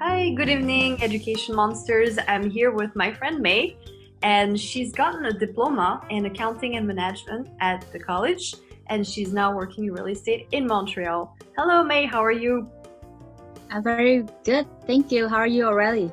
Hi, good evening, Education Monsters. I'm here with my friend May, and she's gotten a diploma in accounting and management at the college, and she's now working in real estate in Montreal. Hello, May, how are you? I'm very good. Thank you. How are you, Aurelie?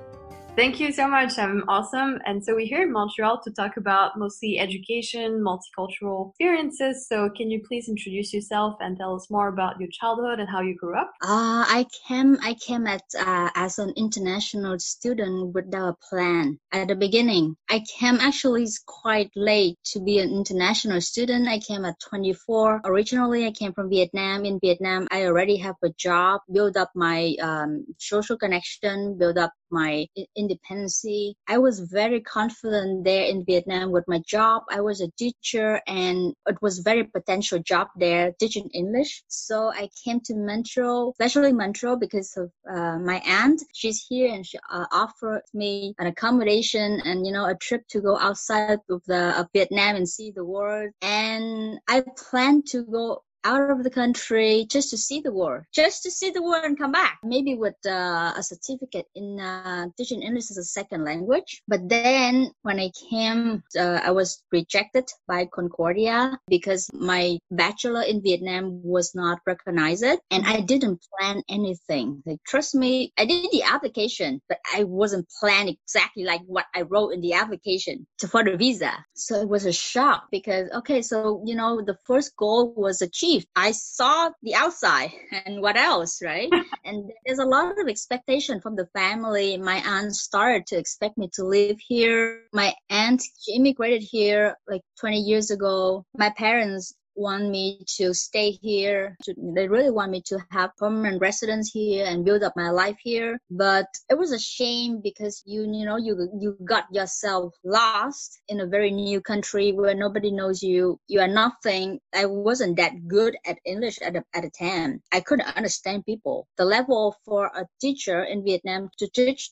Thank you so much. I'm awesome. And so we're here in Montreal to talk about mostly education, multicultural experiences. So can you please introduce yourself and tell us more about your childhood and how you grew up? Uh, I came I came at uh, as an international student without a plan at the beginning. I came actually quite late to be an international student. I came at 24. Originally, I came from Vietnam. In Vietnam, I already have a job, build up my um, social connection, build up my independency. I was very confident there in Vietnam with my job. I was a teacher and it was very potential job there teaching English. So I came to Montreal, especially Montreal because of uh, my aunt. She's here and she uh, offered me an accommodation and, you know, a trip to go outside of the of Vietnam and see the world. And I planned to go out of the country just to see the world, just to see the world and come back. Maybe with uh, a certificate in uh, teaching English as a second language. But then when I came, uh, I was rejected by Concordia because my bachelor in Vietnam was not recognized and I didn't plan anything. Like, trust me, I did the application, but I wasn't planning exactly like what I wrote in the application to, for the visa. So it was a shock because, okay, so, you know, the first goal was achieved achieved. I saw the outside and what else, right? and there's a lot of expectation from the family. My aunt started to expect me to live here. My aunt, she immigrated here like 20 years ago. My parents want me to stay here. They really want me to have permanent residence here and build up my life here. But it was a shame because you, you know, you you got yourself lost in a very new country where nobody knows you. You are nothing. I wasn't that good at English at the, at the time. I couldn't understand people. The level for a teacher in Vietnam to teach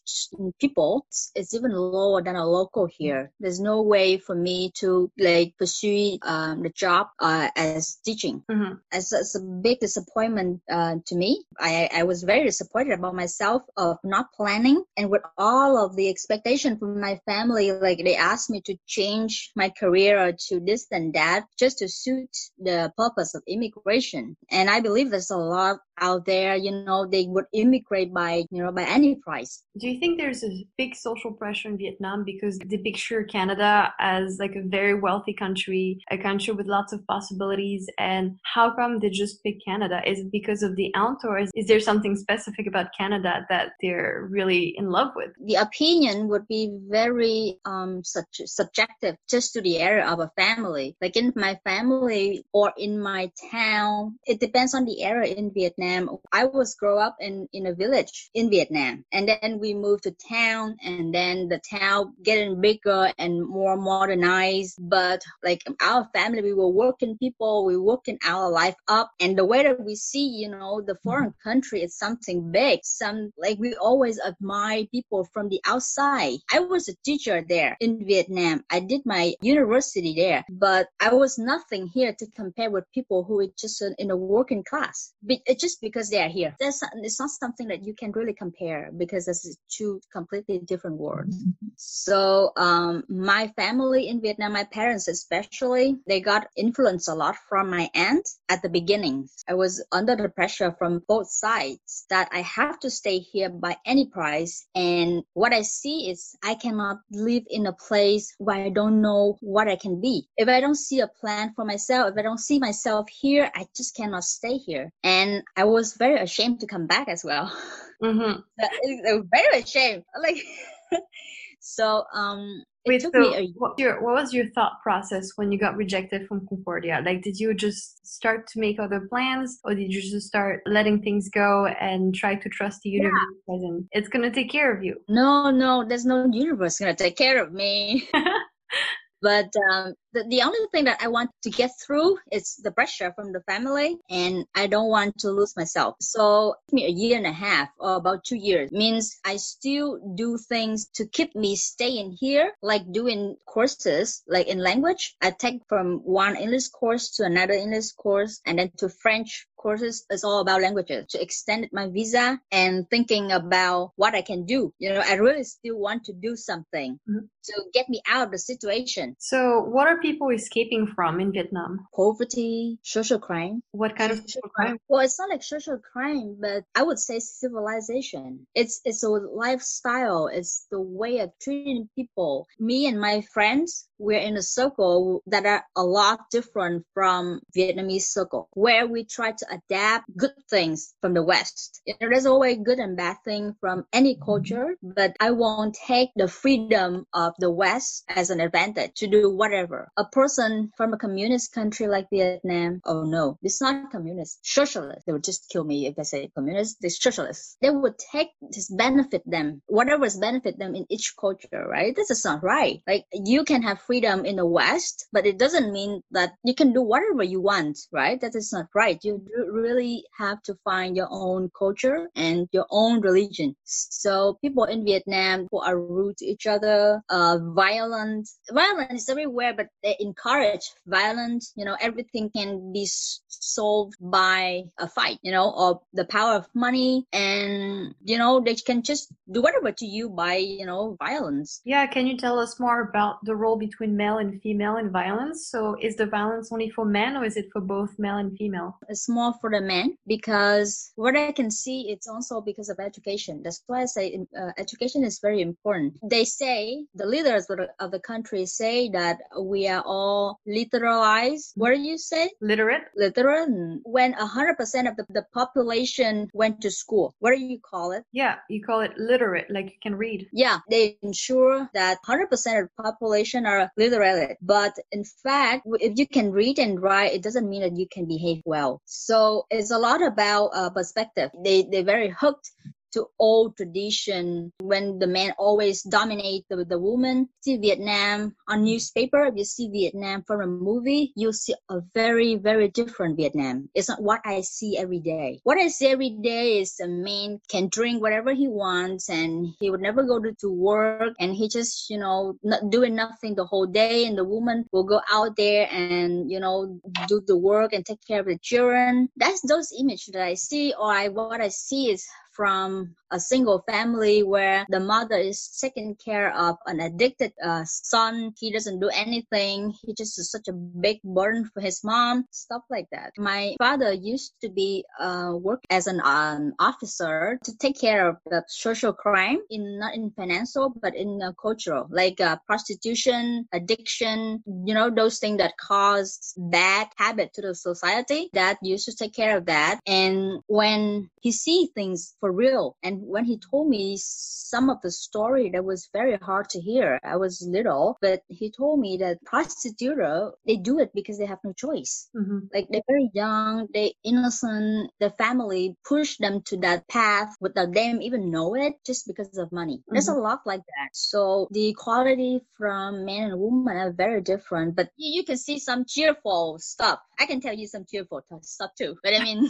people is even lower than a local here. There's no way for me to like pursue um, the job uh, as teaching. Mm-hmm. It's, it's, a big disappointment uh, to me. I, I was very disappointed about myself of not planning and with all of the expectation from my family, like they asked me to change my career to this and that just to suit the purpose of immigration. And I believe there's a lot out there, you know, they would immigrate by, you know, by any price. Do you think there's a big social pressure in Vietnam because they picture Canada as like a very wealthy country, a country with lots of possibilities and how come they just pick Canada? Is it because of the is, is there something specific about Canada that they're really in love with? The opinion would be very um, such, subjective just to the area of a family. Like in my family or in my town, it depends on the area in Vietnam. I was grow up in, in a village in Vietnam and then we moved to town and then the town getting bigger and more modernized. But like our family, we were working people people we working our life up and the way that we see you know the foreign country is something big some like we always admire people from the outside. I was a teacher there in vietnam. I did my university there but i was nothing here to compare with people who are just in a working class But it's just because they are here. That's, it's not something that you can really compare because it's two completely different worlds. Mm-hmm. so um, my family in vietnam my parents especially they got influenced a lot from my aunt at the beginning. I was under the pressure from both sides that I have to stay here by any price. And what I see is I cannot live in a place where I don't know what I can be. If I don't see a plan for myself, if I don't see myself here, I just cannot stay here. And I was very ashamed to come back as well. Mm-hmm. very ashamed. Like, so um Wait, so a- what, your, what was your thought process when you got rejected from Concordia? Like, did you just start to make other plans, or did you just start letting things go and try to trust the universe yeah. and it's gonna take care of you? No, no, there's no universe gonna take care of me. but um, the, the only thing that I want to get through is the pressure from the family and I don't want to lose myself. So me a year and a half or about two years means I still do things to keep me staying here, like doing courses, like in language. I take from one English course to another English course and then to French courses is all about languages to extend my visa and thinking about what I can do. You know, I really still want to do something mm-hmm. to get me out of the situation. So, what are people escaping from in Vietnam? Poverty, social crime. What kind social of social crime? Well, it's not like social crime, but I would say civilization. It's it's a lifestyle. It's the way of treating people. Me and my friends, we're in a circle that are a lot different from Vietnamese circle, where we try to adapt good things from the West. There's always good and bad thing from any culture, but I won't take the freedom of the West as an advantage to do whatever. A person from a communist country like Vietnam, oh no, it's not communist, socialist. They would just kill me if I say communist. They're socialist. They would take this benefit them, whatever is benefit them in each culture, right? This is not right. Like you can have freedom in the West, but it doesn't mean that you can do whatever you want, right? That is not right. You really have to find your own culture and your own religion. So people in Vietnam who are rude to each other, uh, violent, violence is everywhere, but they encourage violence. You know, everything can be solved by a fight, you know, or the power of money. And, you know, they can just do whatever to you by, you know, violence. Yeah. Can you tell us more about the role between male and female in violence? So is the violence only for men or is it for both male and female? It's more for the men because what I can see, it's also because of education. That's why I say uh, education is very important. They say the leaders of the country say that we are all literalized. What do you say? Literate. Literate. When hundred percent of the, the population went to school, what do you call it? Yeah, you call it literate, like you can read. Yeah, they ensure that hundred percent of the population are literate. But in fact, if you can read and write, it doesn't mean that you can behave well. So it's a lot about uh, perspective. They they're very hooked to old tradition when the man always dominate the, the woman. See Vietnam on newspaper, you see Vietnam from a movie, you see a very, very different Vietnam. It's not what I see every day. What I see every day is a man can drink whatever he wants and he would never go to, to work and he just, you know, not doing nothing the whole day and the woman will go out there and, you know, do the work and take care of the children. That's those images that I see or I, what I see is from a single family where the mother is taking care of an addicted uh, son. He doesn't do anything. He just is such a big burden for his mom. Stuff like that. My father used to be uh, work as an officer to take care of the social crime in not in financial but in uh, cultural, like uh, prostitution, addiction. You know those things that cause bad habit to the society. That used to take care of that. And when he see things for real and when he told me some of the story that was very hard to hear, I was little, but he told me that prostitute they do it because they have no choice. Mm-hmm. Like they're very young, they innocent, the family push them to that path without them even know it just because of money. Mm-hmm. There's a lot like that. So the equality from man and woman are very different, but you, you can see some cheerful stuff. I can tell you some cheerful stuff too, but I mean.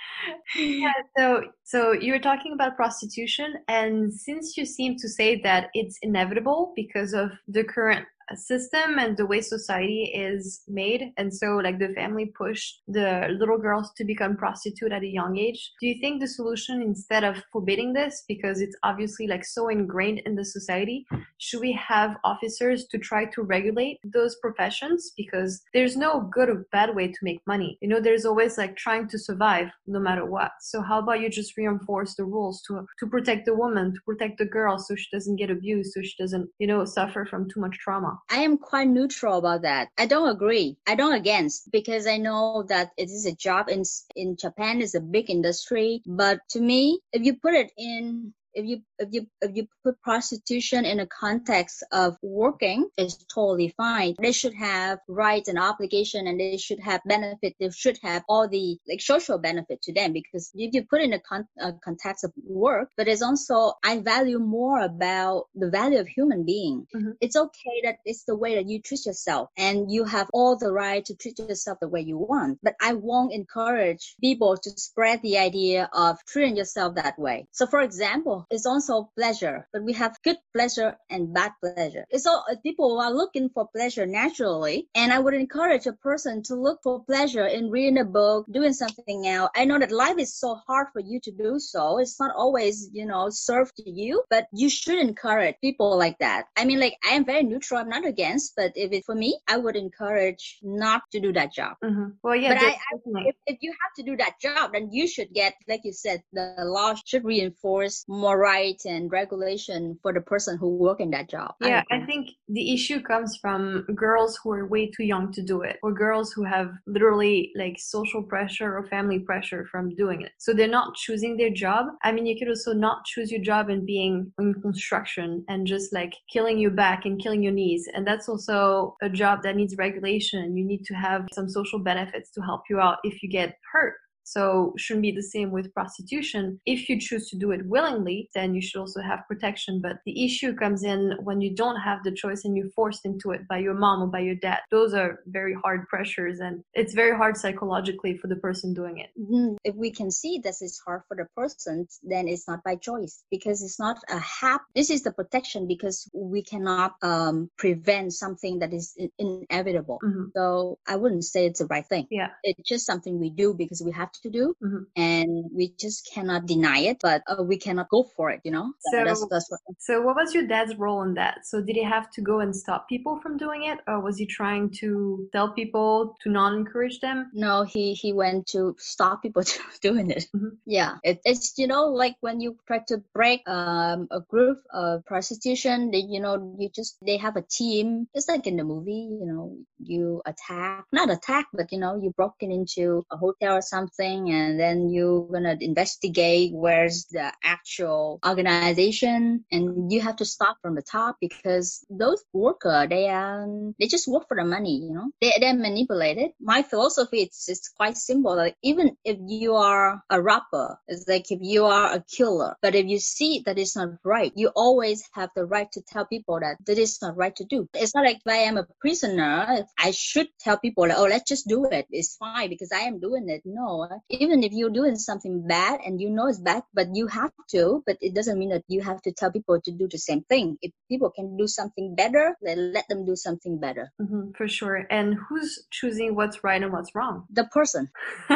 yeah, so so you were talking about prostitution, and since you seem to say that it's inevitable because of the current system and the way society is made. And so like the family pushed the little girls to become prostitute at a young age. Do you think the solution instead of forbidding this because it's obviously like so ingrained in the society should we have officers to try to regulate those professions? Because there's no good or bad way to make money. You know there's always like trying to survive no matter what. So how about you just reinforce the rules to to protect the woman to protect the girl so she doesn't get abused so she doesn't you know suffer from too much trauma I am quite neutral about that. I don't agree. I don't against because I know that it is a job in in Japan is a big industry. But to me, if you put it in if you if you if you put prostitution in a context of working, it's totally fine. They should have rights and obligation, and they should have benefit. They should have all the like social benefit to them because if you put in a, con- a context of work, but it's also I value more about the value of human being. Mhm. It's okay that it's the way that you treat yourself, and you have all the right to treat yourself the way you want. But I won't encourage people to spread the idea of treating yourself that way. So, for example, it's also pleasure, but we have good pleasure and bad pleasure. It's all uh, people are looking for pleasure naturally, and I would encourage a person to look for pleasure in reading a book, doing something else. I know that life is so hard for you to do so. It's not always, you know, served to you, but you should encourage people like that. I mean, like I am very neutral. I'm not against, but if it's for me, I would encourage not to do that job. Mhm. Well, yeah, But I- definitely. If, if you have to do that job, then you should get, like you said, the law should reinforce more rights and regulation for the person who work in that job. Yeah, I agree. think the issue comes from girls who are way too young to do it, or girls who have literally like social pressure or family pressure from doing it. So they're not choosing their job. I mean, you could also not choose your job and being in construction and just like killing your back and killing your knees. And that's also a job that needs regulation. You need to have some social benefits to help you out if you get hurt. So shouldn't be the same with prostitution. If you choose to do it willingly, then you should also have protection. But the issue comes in when you don't have the choice and you're forced into it by your mom or by your dad. Those are very hard pressures and it's very hard psychologically for the person doing it. Mm, if we can see that it's hard for the person, then it's not by choice because it's not a hap. This is the protection because we cannot um, prevent something that is in- inevitable. hmm So I wouldn't say it's the right thing. Yeah. It's just something we do because we have to do, Mhm. and we just cannot deny it. But uh, we cannot go for it. You know. So- that's that's what. So what was your dad's role in that? So did he have to go and stop people from doing it or was he trying to tell people to not encourage them? No, he he went to stop people to doing it. Mhm. Yeah, it, it's you know like when you try to break um a group of prostitution, they you know you just they have a team. It's like in the movie, you know, you attack not attack, but you know you broken into a hotel or something, and then you're gonna investigate where's the actual organization, and you have to start from the top because those worker they um they just work for the money, you know, they they're manipulated. My philosophy it's it's quite simple. Like even if you are a rapper, it's like if you are a killer, but if you see that it's not right, you always have the right to tell people that that is not right to do. It's not like if I am a prisoner, I should tell people like, oh, let's just do it. It's fine because I am doing it. No, even if you're doing something bad and you know it's bad, but you have to, but it doesn't mean that you have to tell people to do the same thing. People can do something better, then let them do something better. hmm for sure. And who's choosing what's right and what's wrong? The person.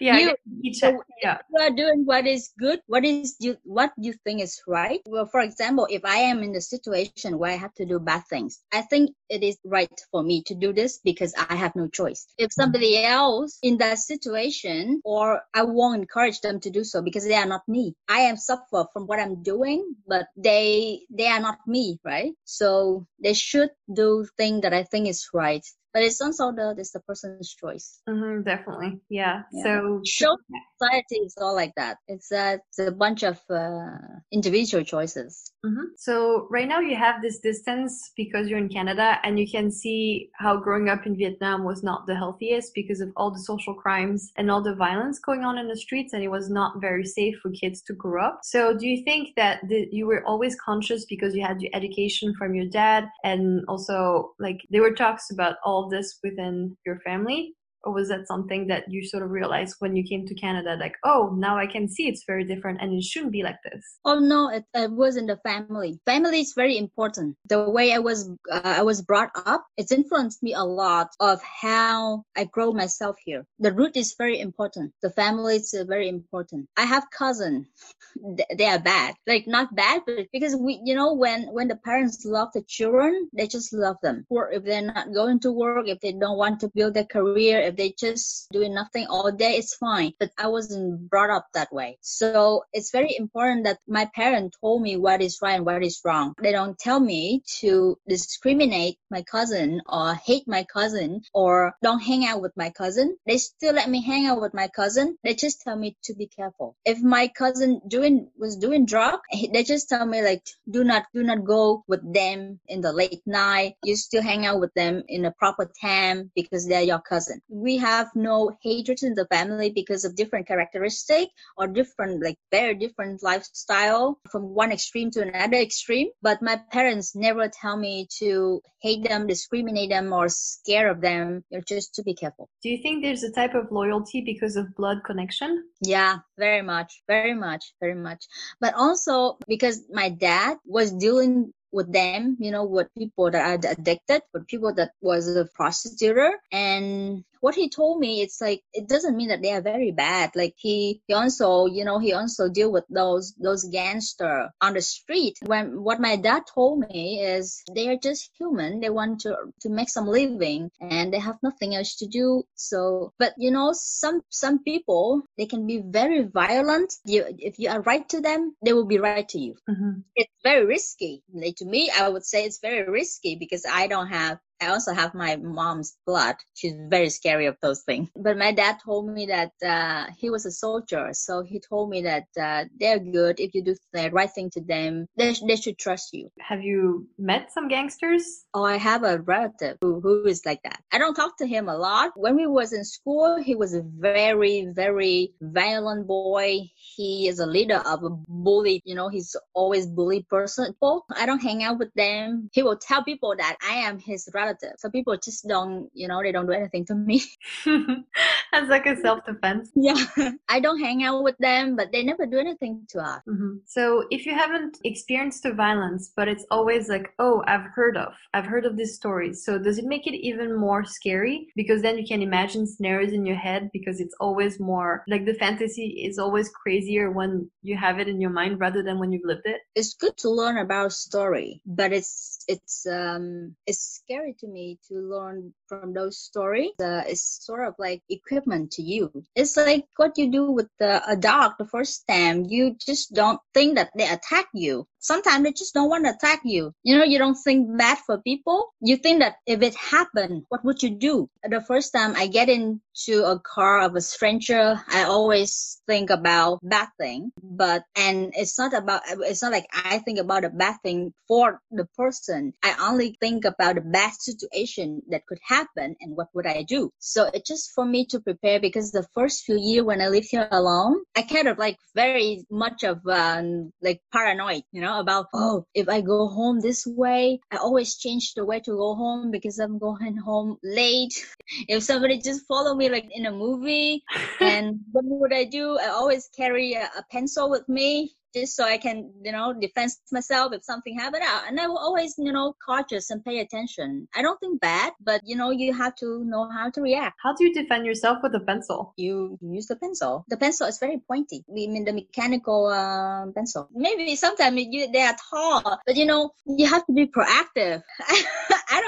yeah, You- each so yeah. you are doing what is good what is you what you think is right well for example if i am in the situation where i have to do bad things i think it is right for me to do this because i have no choice if somebody else in that situation or i won't encourage them to do so because they are not me i am suffer from what i'm doing but they they are not me right? So they should do thing that i think is right but it's also the it's the person's choice hmm definitely. Yeah. Yeah. So Show society is all like that. It's a, it's a bunch of uh, individual choices. Mhm. So right now you have this distance because you're in Canada and you can see how growing up in Vietnam was not the healthiest because of all the social crimes and all the violence going on in the streets and it was not very safe for kids to grow up. So do you think that the, you were always conscious because you had your education from your dad and also like there were talks about all this within your family? Or was that something that you sort of realized when you came to Canada, like, oh, now I can see it's very different and it shouldn't be like this? Oh no, it, it was in the family. Family is very important. The way I was uh, I was brought up, it's influenced me a lot of how I grow myself here. The root is very important. The family is uh, very important. I have cousin. Th- They are bad, like not bad, but because we, you know, when when the parents love the children, they just love them. Or if they're not going to work, if they don't want to build their career, they just doing nothing all day it's fine. But i wasn't brought up that way. So it's very important that my parents told me what is right and what is wrong. They don't tell me to discriminate my cousin or hate my cousin or don't hang out with my cousin. They still let me hang out with my cousin. They just tell me to be careful. If my cousin doing was doing drug they just tell me like do not do not go with them in the late night. You still hang out with them in a proper time because they're your cousin we have no hatred in the family because of different characteristic or different like very different lifestyle from one extreme to another extreme. But my parents never tell me to hate them discriminate them or scare of them. You know, just to be careful. Do you think there's a type of loyalty because of blood connection? Yeah very much. Very much. Very much. But also because my dad was dealing with them, you know, with people that are addicted, with people that was a prostitute. And what he told me, it's like it doesn't mean that they are very bad. Like he, he also, you know, he also deal with those those gangster on the street. When what my dad told me is they are just human. They want to to make some living and they have nothing else to do. So, but you know, some some people they can be very violent. You if you are right to them, they will be right to you. Mm-hmm. It's very risky. Like to me, I would say it's very risky because I don't have I also have my mom's blood. She's very scary of those things. But my dad told me that uh, he was a soldier, so he told me that uh, they're good. If you do the right thing to them, they, they should trust you. Have you met some gangsters? Oh, I have a relative who, who is like that. I don't talk to him a lot. When we was in school, he was a very, very violent boy. He is a leader of a bully. You know, he's always bully person. I don't hang out with them. He will tell people that I am his relative relative. So people just don't, you know, they don't do anything to me. That's like a self defense. Yeah. I don't hang out with them, but they never do anything to us. Mm-hmm. So if you haven't experienced the violence, but it's always like, oh, I've heard of, I've heard of these stories. So does it make it even more scary? Because then you can imagine scenarios in your head because it's always more like the fantasy is always crazier when you have it in your mind rather than when you've lived it. It's good to learn about story, but it's it's um it's scary to me to learn from those stories. Uh, it's sort of like equipment to you. It's like what you do with the, a dog the first time. You just don't think that they attack you sometimes they just don't want to attack you. You know, you don't think bad for people. You think that if it happened, what would you do? The first time I get into a car of a stranger, I always think about bad thing. But, and it's not about, it's not like I think about a bad thing for the person. I only think about the bad situation that could happen and what would I do. So it's just for me to prepare because the first few years when I lived here alone, I kind of like very much of um, like paranoid, you know, know, about, oh, if I go home this way, I always change the way to go home because I'm going home late. if somebody just follow me like in a movie and what would I do? I always carry a, a pencil with me just so I can, you know, defend myself if something happened. Out and I will always, you know, cautious and pay attention. I don't think bad, but you know, you have to know how to react. How do you defend yourself with a pencil? You use the pencil. The pencil is very pointy. I mean, the mechanical uh, pencil. Maybe sometimes you, they are tall, but you know, you have to be proactive.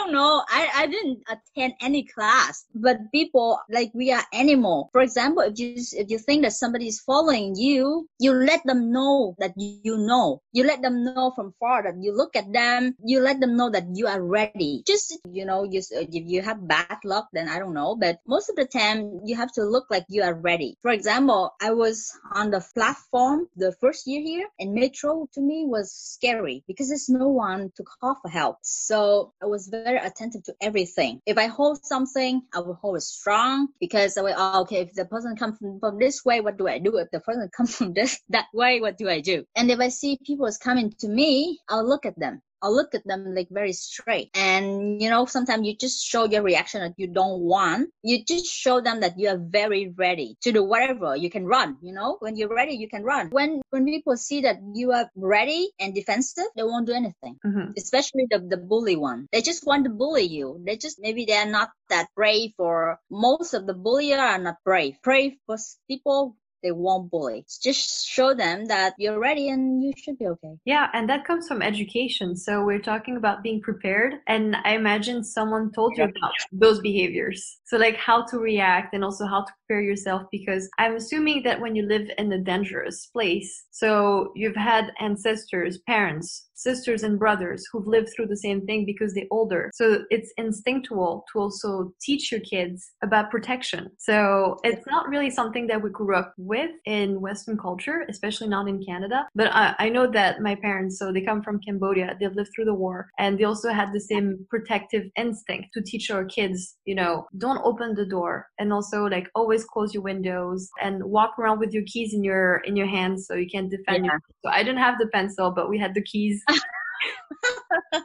Don't know. I, I didn't attend any class, but people like we are animal. For example, if you if you think that somebody is following you, you let them know that you know. You let them know from far that you look at them. You let them know that you are ready. Just, you know, if you have bad luck, then I don't know. But most of the time, you have to look like you are ready. For example, I was on the platform the first year here and metro to me was scary because there's no one to call for help. So I was very attentive to everything. If I hold something, I will hold it strong because I will, oh, okay, if the person comes from, from this way, what do I do? If the person comes from this, that way, what do I do. And if I see people is coming to me, I'll look at them. I'll look at them like very straight. And you know, sometimes you just show your reaction that you don't want. You just show them that you are very ready to do whatever. You can run, you know, when you're ready, you can run. When when people see that you are ready and defensive, they won't do anything. Mm-hmm. Especially the, the bully one. They just want to bully you. They just maybe they're not that brave or most of the bullier are not brave. Brave was people they won't bully. Just show them that you're ready and you should be okay. Yeah, and that comes from education. So we're talking about being prepared. And I imagine someone told you about those behaviors. So like how to react and also how to prepare yourself because I'm assuming that when you live in a dangerous place, so you've had ancestors, parents, sisters and brothers who've lived through the same thing because they're older. So it's instinctual to also teach your kids about protection. So it's not really something that we grew up with in Western culture, especially not in Canada. But I, I know that my parents, so they come from Cambodia, they've lived through the war and they also had the same protective instinct to teach our kids, you know, don't open the door and also like always close your windows and walk around with your keys in your in your hands so you can defend yeah. your so I didn't have the pencil, but we had the keys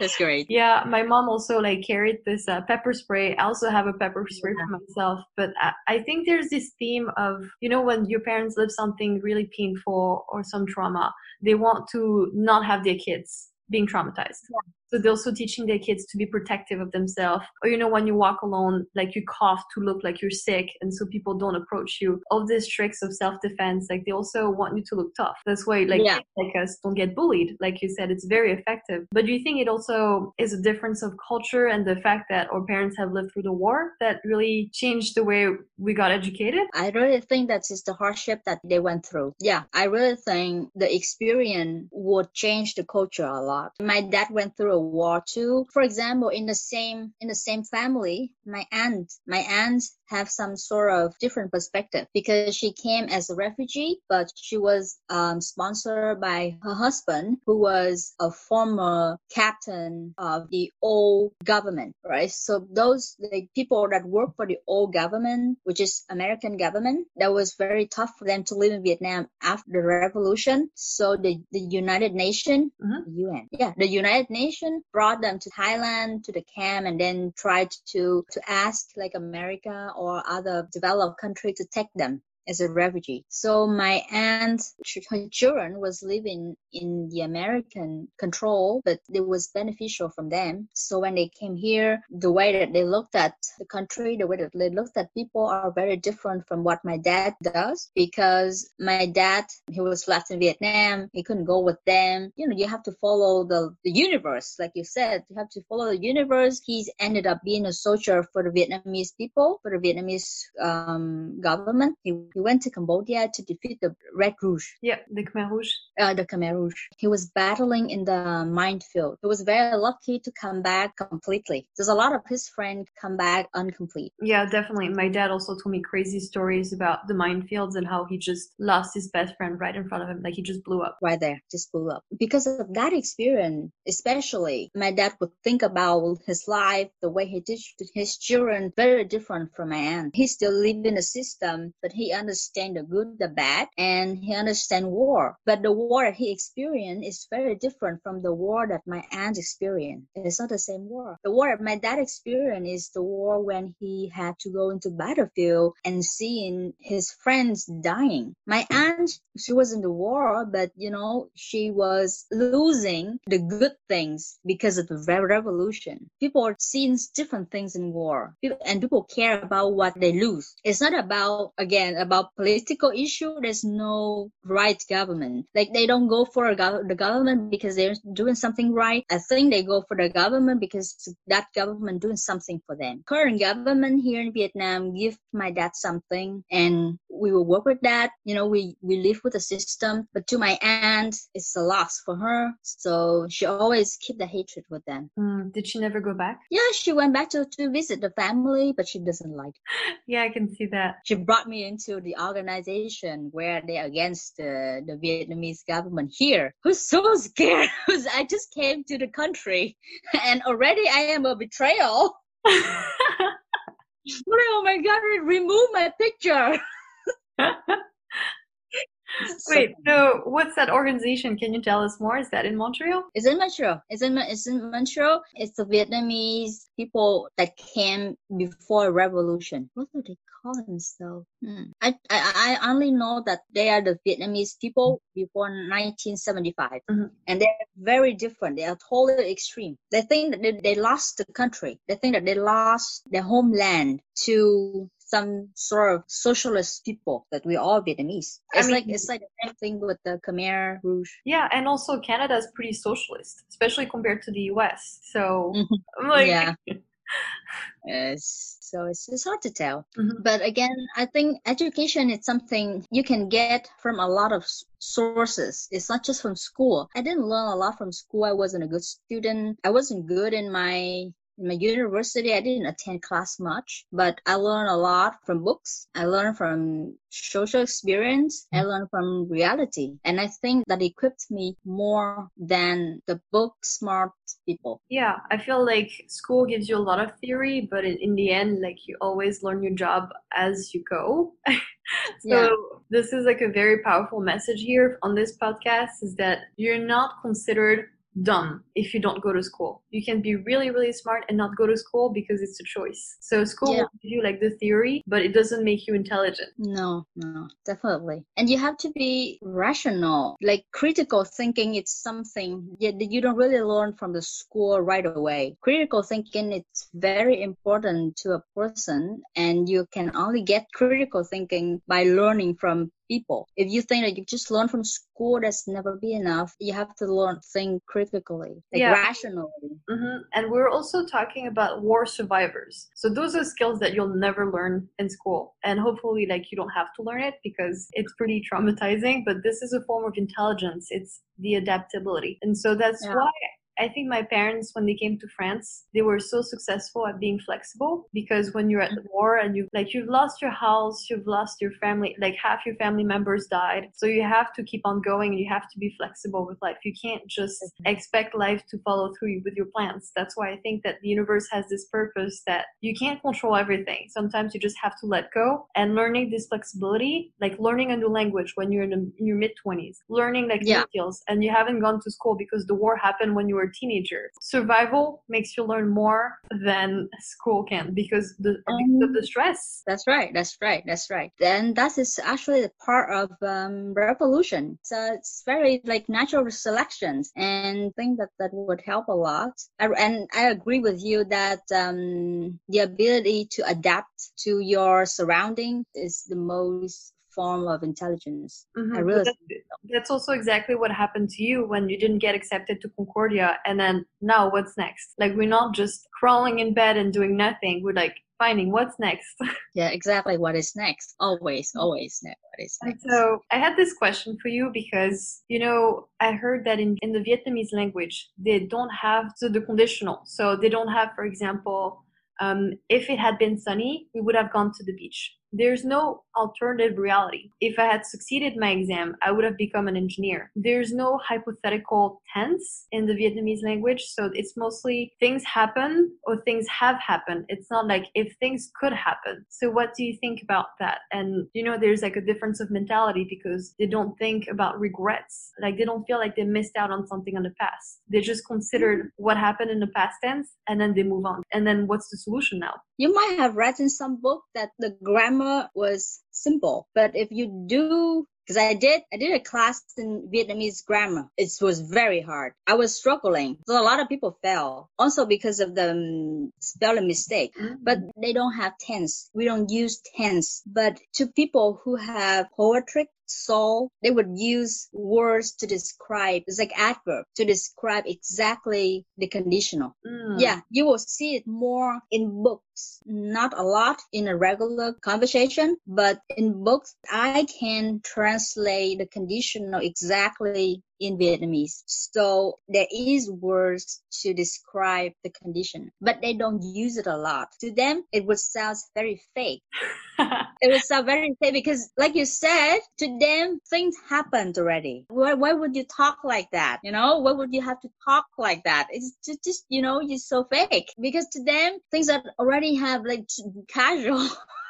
That's great. Yeah, my mom also like carried this uh, pepper spray. I also have a pepper spray yeah. for myself, but I, I, think there's this theme of you know when your parents live something really painful or some trauma, they want to not have their kids being traumatized. Yeah. So they're also teaching their kids to be protective of themselves. Or, you know, when you walk alone, like you cough to look like you're sick and so people don't approach you. All these tricks of self-defense, like they also want you to look tough. That's why like, yeah. like us don't get bullied. Like you said, it's very effective. But do you think it also is a difference of culture and the fact that our parents have lived through the war that really changed the way we got educated? I really think that is just the hardship that they went through. Yeah, I really think the experience would change the culture a lot. My dad went through a war too. For example, in the same in the same family, my aunt, my aunt have some sort of different perspective because she came as a refugee, but she was um, sponsored by her husband, who was a former captain of the old government, right? So those the people that work for the old government, which is American government, that was very tough for them to live in Vietnam after the revolution. So the, the United Nations, mm-hmm. UN, yeah, the United Nations brought them to Thailand to the camp and then tried to to ask like America or other developed country to take them as a refugee. So my aunt, her children was living in the American control, but it was beneficial from them. So when they came here, the way that they looked at the country, the way that they looked at people are very different from what my dad does because my dad, he was left in Vietnam. He couldn't go with them. You know, you have to follow the, the universe. Like you said, you have to follow the universe. He's ended up being a soldier for the Vietnamese people, for the Vietnamese um, government. He he went to Cambodia to defeat the Red Rouge. Yeah, the Khmer Rouge. Uh, the Khmer Rouge. He was battling in the minefield. He was very lucky to come back completely. There's a lot of his friends come back incomplete. Yeah, definitely. My dad also told me crazy stories about the minefields and how he just lost his best friend right in front of him. Like he just blew up. Right there, just blew up. Because of that experience, especially, my dad would think about his life, the way he did his children, very different from my aunt. He still lived in a system, but he understand the good, the bad, and he understand war. But the war he experienced is very different from the war that my aunt experienced. It's not the same war. The war my dad experienced is the war when he had to go into battlefield and seeing his friends dying. My aunt, she was in the war, but you know, she was losing the good things because of the revolution. People are seeing different things in war, and people care about what they lose. It's not about again about about political issue, there's no right government. Like they don't go for go- the government because they're doing something right. I think they go for the government because that government doing something for them. Current government here in Vietnam give my dad something and we will work with that. You know, we, we live with the system. But to my aunt, it's a loss for her. So she always keep the hatred with them. Mm, did she never go back? Yeah, she went back to, to visit the family, but she doesn't like. yeah, I can see that. She brought me into the organization where they're against the, the Vietnamese government here. Who's so scared? I just came to the country and already I am a betrayal. oh my god, remove my picture. Wait, so what's that organization? Can you tell us more? Is that in Montreal? It's in Montreal. It's in it's in Montreal. It's the Vietnamese people that came before revolution. What do they call themselves? Hmm. I, I I only know that they are the Vietnamese people before 1975, mm-hmm. and they're very different. They are totally extreme. They think that they, they lost the country. They think that they lost their homeland to some sort of socialist people that we're all Vietnamese. It's I mean, like it's like the same thing with the Khmer Rouge. Yeah, and also Canada is pretty socialist, especially compared to the US. So Mhm. Like, Yeah. Yes. So it's, it's hard to tell. Mhm. But again, I think education is something you can get from a lot of sources. It's not just from school. I didn't learn a lot from school. I wasn't a good student. I wasn't good in my in my university. I didn't attend class much, but I learned a lot from books. I learned from social experience. I mm. learned from reality. And I think that equipped me more than the book smart people. Yeah, I feel like school gives you a lot of theory, but in, in the end, like you always learn your job as you go. so Yeah. this is like a very powerful message here on this podcast is that you're not considered dumb if you don't go to school. You can be really, really smart and not go to school because it's a choice. So school Yeah. will give you like the theory, but it doesn't make you intelligent. No, no, definitely. And you have to be rational. Like critical thinking, it's something that you don't really learn from the school right away. Critical thinking, it's very important to a person, and you can only get critical thinking by learning from people. If you think that you just learn from school, that's never be enough. You have to learn think critically, like Yeah. rationally. hmm And we're also talking about war survivors. So those are skills that you'll never learn in school. And hopefully, like, you don't have to learn it because it's pretty traumatizing. But this is a form of intelligence. It's the adaptability. And so that's Yeah. why I think my parents, when they came to France, they were so successful at being flexible because when you're at the mm-hmm. war and you like you've lost your house, you've lost your family, like half your family members died. So you have to keep on going you have to be flexible with life. You can't just mm-hmm. expect life to follow through with your plans. That's why I think that the universe has this purpose that you can't control everything. Sometimes you just have to let go and learning this flexibility, like learning a new language when you're in, the, in your mid 20s, learning like Yeah. skills and you haven't gone to school because the war happened when you were a teenager. Survival makes you learn more than school can because the because of the stress. That's right. That's right. That's right. And that is actually the part of um, revolution. So it's very like natural selections, and I think that that would help a lot. I, and I agree with you that um, the ability to adapt to your surrounding is the most form of intelligence. Mhm. I really that's, that's also exactly what happened to you when you didn't get accepted to Concordia, and then now what's next? Like we're not just crawling in bed and doing nothing. We're like finding what's next. Yeah, exactly. What is next? Always, always. ne- What is And next? so I had this question for you because, you know, I heard that in, in the Vietnamese language, they don't have so the conditional. So they don't have, for example, um, if it had been sunny, we would have gone to the beach. There's no alternative reality. If I had succeeded my exam, I would have become an engineer. There's no hypothetical tense in the Vietnamese language. So it's mostly things happen or things have happened. It's not like if things could happen. So what do you think about that? And you know, there's like a difference of mentality because they don't think about regrets. Like they don't feel like they missed out on something in the past. They just considered what happened in the past tense and then they move on. And then what's the solution now? You might have read in some book that the grammar was simple, but if you do, because I did, I did a class in Vietnamese grammar. It was very hard. I was struggling. So a lot of people fell also because of the um, spelling mistake. But they don't have tense. We don't use tense. But to people who have poetic soul, they would use words to describe. It's like adverb to describe exactly the conditional. Mm. Yeah, you will see it more in not a lot in a regular conversation, but in books, I can translate the conditional exactly in Vietnamese. So there is words to describe the condition, but they don't use it a lot. To them, it would sound very fake. It would sound very fake because, like you said, to them, things happened already. Why, why would you talk like that? You know, why would you have to talk like that? It's just, just you know, you're so fake because to them, things are already have like casual.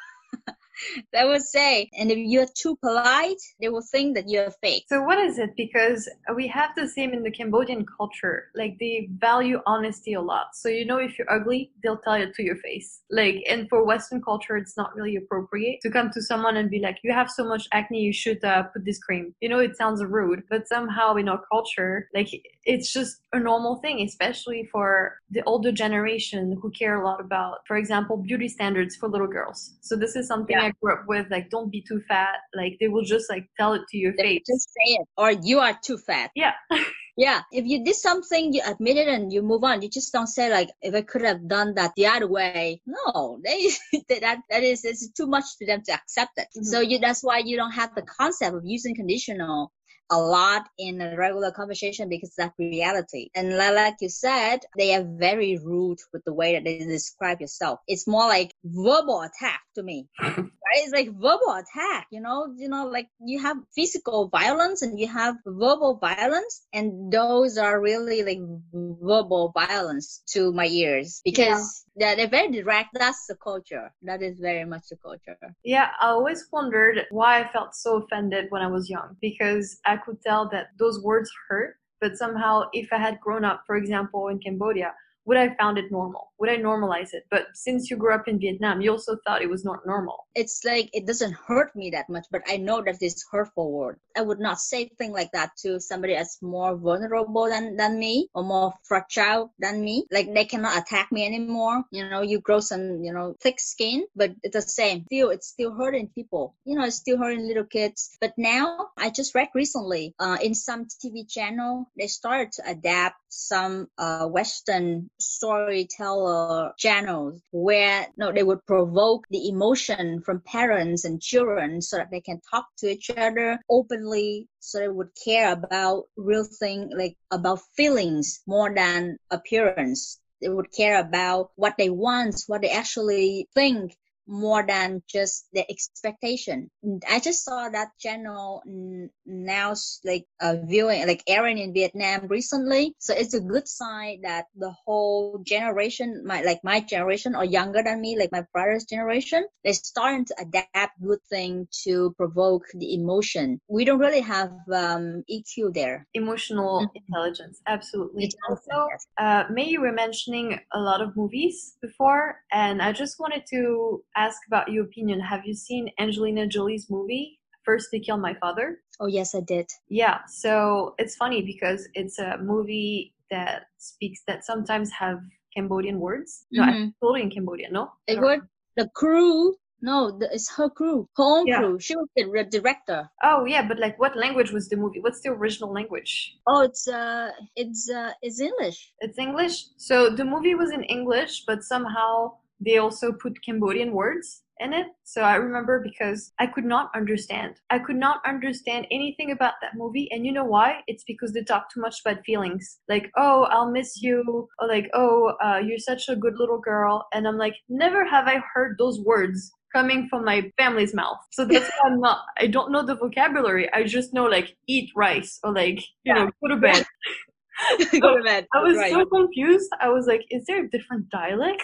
they will say, and if you're too polite, they will think that you're fake. So what is it? Because we have the same in the Cambodian culture. Like they value honesty a lot. So you know if you're ugly, they'll tell you to your face. Like and for Western culture, it's not really appropriate to come to someone and be like, "You have so much acne, you should uh, put this cream." You know, it sounds rude, but somehow in our culture, like it's just a normal thing, especially for the older generation who care a lot about, for example, beauty standards for little girls. So this is something yeah. I grew up with, like don't be too fat. Like they will just like tell it to your they face. Just say it. Or you are too fat. Yeah. yeah. If you did something, you admit it and you move on. You just don't say like if I could have done that the other way. No, they that that is it's too much to them to accept it. Mm-hmm. So you that's why you don't have the concept of using conditional a lot in a regular conversation because that's reality. And like you said, they are very rude with the way that they describe yourself. It's more like verbal attack to me. right? It's like verbal attack, you know, you know, like you have physical violence and you have verbal violence and those are really like verbal violence to my ears because yeah, they're very direct. That's the culture. That is very much the culture. Yeah, I always wondered why I felt so offended when I was young because I could tell that those words hurt. But somehow, if I had grown up, for example, in Cambodia, would I found it normal? Would I normalize it? But since you grew up in Vietnam, you also thought it was not normal. It's like it doesn't hurt me that much, but I know that it's hurtful word. I would not say thing like that to somebody that's more vulnerable than, than me or more fragile than me. Like they cannot attack me anymore. You know, you grow some, you know, thick skin, but it's the same. Still, it's still hurting people. You know, it's still hurting little kids. But now I just read recently uh, in some TV channel, they started to adapt some uh, Western storyteller channels where you know, they would provoke the emotion from parents and children so that they can talk to each other openly so they would care about real thing like about feelings more than appearance. They would care about what they want what they actually think more than just the expectation. I just saw that channel now like uh, viewing like airing in Vietnam recently. So it's a good sign that the whole generation, my like my generation or younger than me, like my brother's generation, they're starting to adapt good thing to provoke the emotion. We don't really have um, EQ there. Emotional mm-hmm. intelligence, absolutely. Also, uh, May, you were mentioning a lot of movies before, and I just wanted to ask about your opinion. Have you seen Angelina Jolie's movie, First They Kill My Father? Oh, yes, I did. Yeah, so it's funny because it's a movie that speaks that sometimes have Cambodian words. No, mm-hmm. I'm totally in Cambodian, no? It would. The crew no, the, it's her crew, her own yeah. crew. She was the director. Oh yeah, but like, what language was the movie? What's the original language? Oh, it's uh, it's uh, it's English. It's English. So the movie was in English, but somehow they also put Cambodian words in it. So I remember because I could not understand. I could not understand anything about that movie. And you know why? It's because they talk too much about feelings. Like, oh, I'll miss you. Or like, oh, uh, you're such a good little girl. And I'm like, never have I heard those words coming from my family's mouth. So that's why I'm not, I don't know the vocabulary. I just know like eat rice or like, you yeah. know, go to bed. go to bed. I was right. so confused. I was like, is there a different dialect?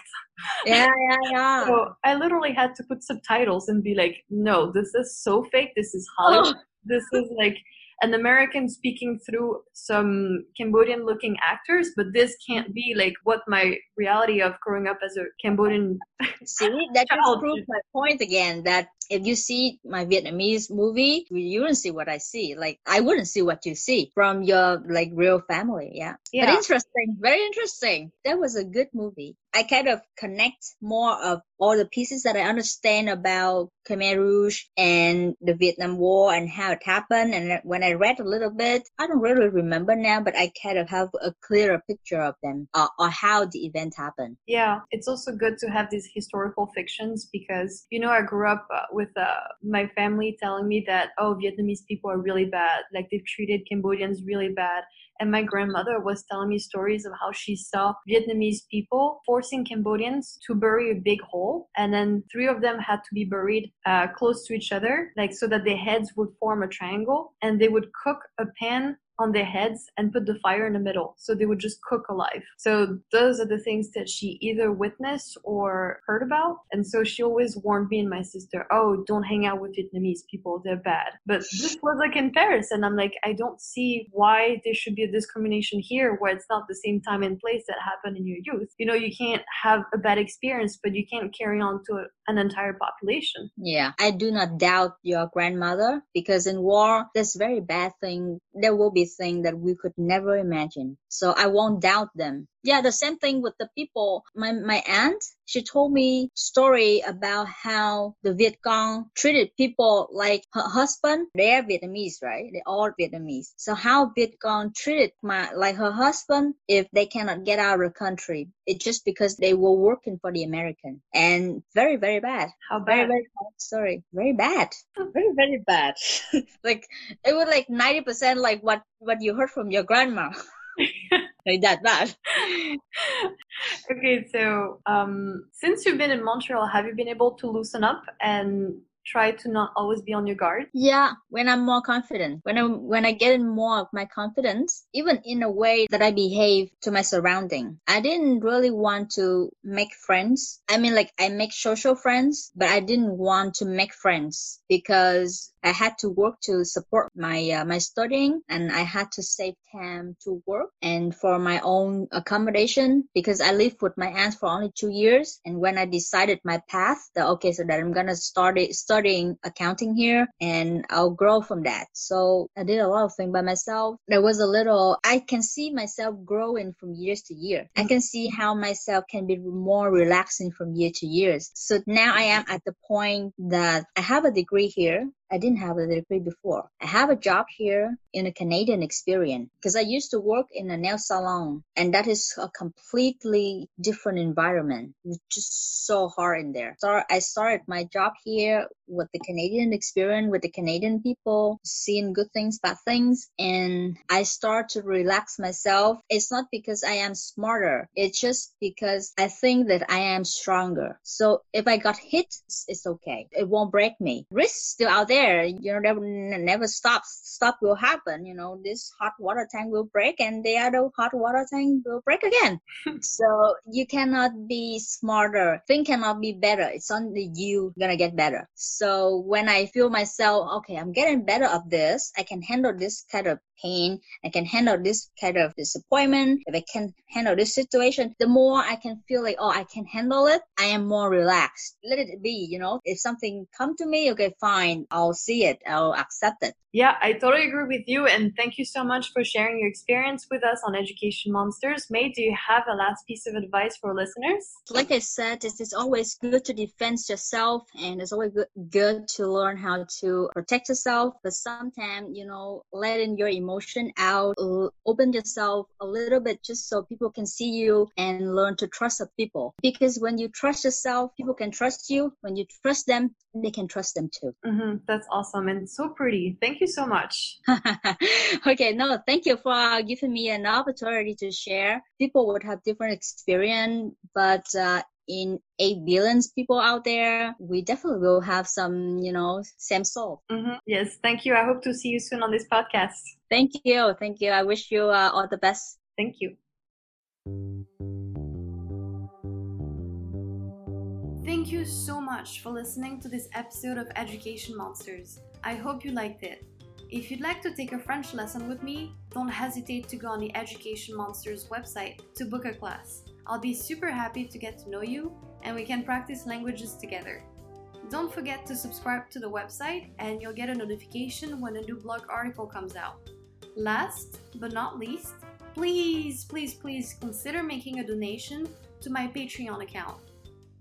Yeah, yeah, yeah. So I literally had to put subtitles and be like, no, this is so fake. This is oh. Hollywood. Oh. This is like an American speaking through some Cambodian looking actors, but this can't be like what my reality of growing up as a Cambodian. See, that just proves my point again that if you see my Vietnamese movie, you wouldn't see what I see. Like I wouldn't see what you see from your like real family. Yeah. yeah. But interesting. Very interesting. That was a good movie. I kind of connect more of all the pieces that I understand about Khmer Rouge and the Vietnam War and how it happened. And when I read a little bit, I don't really remember now, but I kind of have a clearer picture of them uh, or how the event happened. Yeah, it's also good to have these historical fictions because, you know, I grew up uh, with uh, my family telling me that, oh, Vietnamese people are really bad. Like they've treated Cambodians really bad. And my grandmother was telling me stories of how she saw Vietnamese people forcing Cambodians to bury a big hole. And then three of them had to be buried uh, close to each other, like so that their heads would form a triangle. And they would cook a pan on their heads and put the fire in the middle. So they would just cook alive. So those are the things that she either witnessed or heard about. And so she always warned me and my sister, oh, don't hang out with Vietnamese people. They're bad. But this was like in Paris. And I'm like, I don't see why there should be a discrimination here where it's not the same time and place that happened in your youth. You know, you can't have a bad experience, but you can't carry on to an entire population. Yeah, I do not doubt your grandmother because in war, there's very bad thing. There will be things that we could never imagine. So I won't doubt them yeah the same thing with the people. My my aunt she told me story about how the viet cong treated people like her husband. They're vietnamese right? They're all vietnamese. So how viet cong treated my like her husband if they cannot get out of the country? It's just because they were working for the american. And very very bad. How bad? Oh. very very bad. Story very bad. Very very bad. Like it was like 90 percent like what what you heard from your grandma like that bad. okay, so um, since you've been in Montreal, have you been able to loosen up and try to not always be on your guard? Yeah, when I'm more confident, when I when I get more of my confidence, even in a way that I behave to my surrounding. I didn't really want to make friends. I mean, like I make social friends, but I didn't want to make friends because I had to work to support my uh, my studying, and I had to save time to work and for my own accommodation because I lived with my aunt for only two years. And when I decided my path, that okay, so that I'm gonna start it, studying accounting here, and I'll grow from that. So I did a lot of things by myself. There was a little. I can see myself growing from years to year. I can see how myself can be more relaxing from year to years. So now I am at the point that I have a degree here I didn't have a degree before. I have a job here in a Canadian experience because I used to work in a nail salon and that is a completely different environment. It's just so hard in there. So I started my job here with the Canadian experience, with the Canadian people, seeing good things, bad things, and I start to relax myself. It's not because I am smarter. It's just because I think that I am stronger. So if I got hit, it's okay. It won't break me. Risk still out there there you know never never stops stop will happen you know this hot water tank will break and the other hot water tank will break again. So you cannot be smarter. Thing cannot be better. It's only you gonna get better. So when i feel myself okay i'm getting better of this i can handle this kind of pain i can handle this kind of disappointment if i can handle this situation the more i can feel like oh i can handle it i am more relaxed. Let it be you know. If something come to me okay fine i'll see it i'll accept it yeah, I totally agree with you. And thank you so much for sharing your experience with us on Education Monsters. May, do you have a last piece of advice for listeners? Like I said, it's, it's always good to defend yourself and it's always good, good to learn how to protect yourself. But sometimes, you know, letting your emotion out, open yourself a little bit just so people can see you and learn to trust other people. Because when you trust yourself, people can trust you. When you trust them, they can trust them too. Mm-hmm. That's awesome and so pretty. Thank you so much. okay, no, thank you for giving me an opportunity to share. People would have different experience, but uh, in 8 billions people out there, we definitely will have some, you know, same soul. Mm-hmm. Yes, thank you. I hope to see you soon on this podcast. Thank you. Thank you. I wish you uh, all the best. Thank you. Thank you so much for listening to this episode of Education Monsters. I hope you liked it. If you'd like to take a French lesson with me, don't hesitate to go on the Education Monsters website to book a class. I'll be super happy to get to know you and we can practice languages together. Don't forget to subscribe to the website and you'll get a notification when a new blog article comes out. Last but not least, please, please, please consider making a donation to my Patreon account.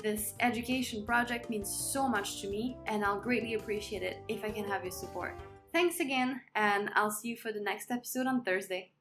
This education project means so much to me, and I'll greatly appreciate it if I can have your support. Thanks again, and I'll see you for the next episode on Thursday.